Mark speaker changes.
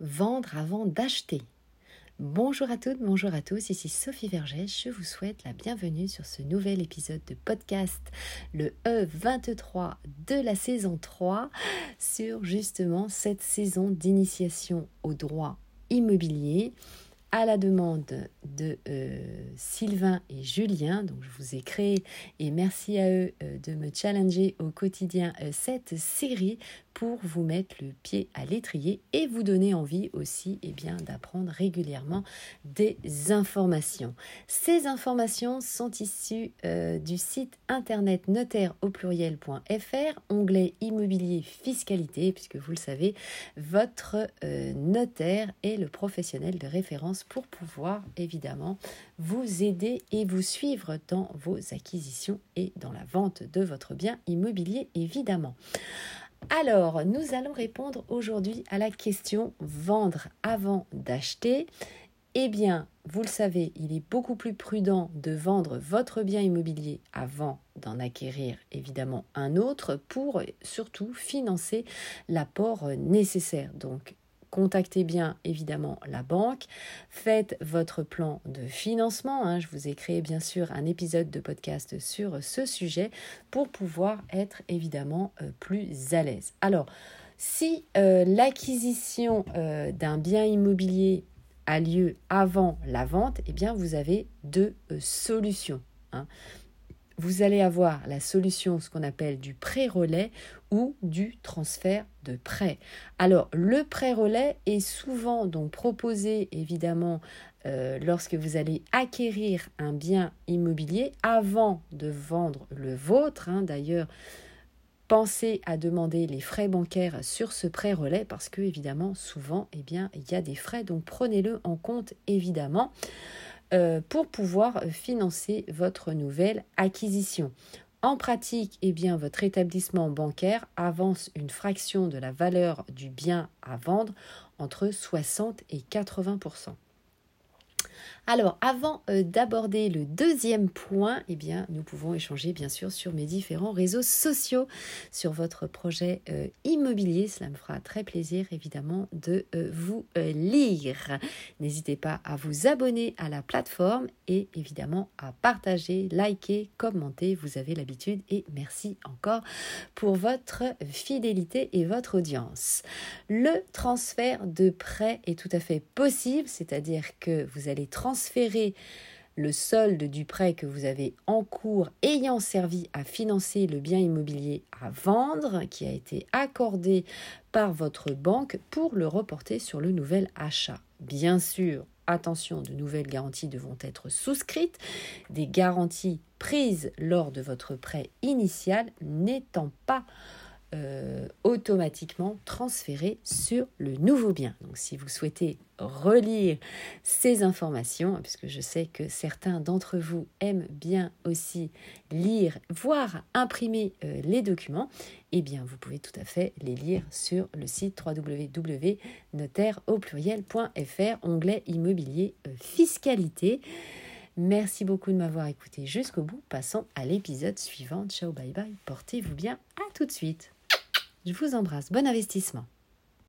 Speaker 1: vendre avant d'acheter. Bonjour à toutes, bonjour à tous, ici Sophie Vergès, je vous souhaite la bienvenue sur ce nouvel épisode de podcast, le E23 de la saison 3, sur justement cette saison d'initiation au droit immobilier à la demande de euh, Sylvain et Julien. Donc je vous ai créé et merci à eux euh, de me challenger au quotidien euh, cette série pour vous mettre le pied à l'étrier et vous donner envie aussi et eh bien, d'apprendre régulièrement des informations. Ces informations sont issues du site internet notaire au pluriel.fr, onglet immobilier fiscalité, puisque vous le savez, votre notaire est le professionnel de référence pour pouvoir évidemment vous aider et vous suivre dans vos acquisitions et dans la vente de votre bien immobilier évidemment. Alors, nous allons répondre aujourd'hui à la question vendre avant d'acheter. Eh bien, vous le savez, il est beaucoup plus prudent de vendre votre bien immobilier avant d'en acquérir évidemment un autre pour surtout financer l'apport nécessaire. Donc, contactez bien évidemment la banque, faites votre plan de financement. Hein. Je vous ai créé bien sûr un épisode de podcast sur ce sujet pour pouvoir être évidemment euh, plus à l'aise. Alors, si euh, l'acquisition euh, d'un bien immobilier a lieu avant la vente, eh bien vous avez deux solutions. Hein vous allez avoir la solution, ce qu'on appelle du pré-relais ou du transfert de prêt. Alors, le pré-relais est souvent donc proposé évidemment euh, lorsque vous allez acquérir un bien immobilier avant de vendre le vôtre. Hein. D'ailleurs, pensez à demander les frais bancaires sur ce pré-relais parce que évidemment, souvent, eh bien, il y a des frais, donc prenez-le en compte évidemment. Euh, pour pouvoir financer votre nouvelle acquisition. En pratique, eh bien, votre établissement bancaire avance une fraction de la valeur du bien à vendre entre 60 et 80 alors, avant euh, d'aborder le deuxième point, eh bien, nous pouvons échanger bien sûr sur mes différents réseaux sociaux, sur votre projet euh, immobilier. Cela me fera très plaisir évidemment de euh, vous lire. N'hésitez pas à vous abonner à la plateforme et évidemment à partager, liker, commenter. Vous avez l'habitude et merci encore pour votre fidélité et votre audience. Le transfert de prêt est tout à fait possible, c'est-à-dire que vous allez transférer transférer le solde du prêt que vous avez en cours ayant servi à financer le bien immobilier à vendre qui a été accordé par votre banque pour le reporter sur le nouvel achat. Bien sûr, attention, de nouvelles garanties devront être souscrites, des garanties prises lors de votre prêt initial n'étant pas euh, automatiquement transféré sur le nouveau bien. Donc si vous souhaitez relire ces informations, puisque je sais que certains d'entre vous aiment bien aussi lire, voire imprimer euh, les documents, eh bien vous pouvez tout à fait les lire sur le site www.notaire au onglet immobilier euh, fiscalité. Merci beaucoup de m'avoir écouté jusqu'au bout. Passons à l'épisode suivant. Ciao, bye bye. Portez-vous bien. À tout de suite. Je vous embrasse. Bon investissement.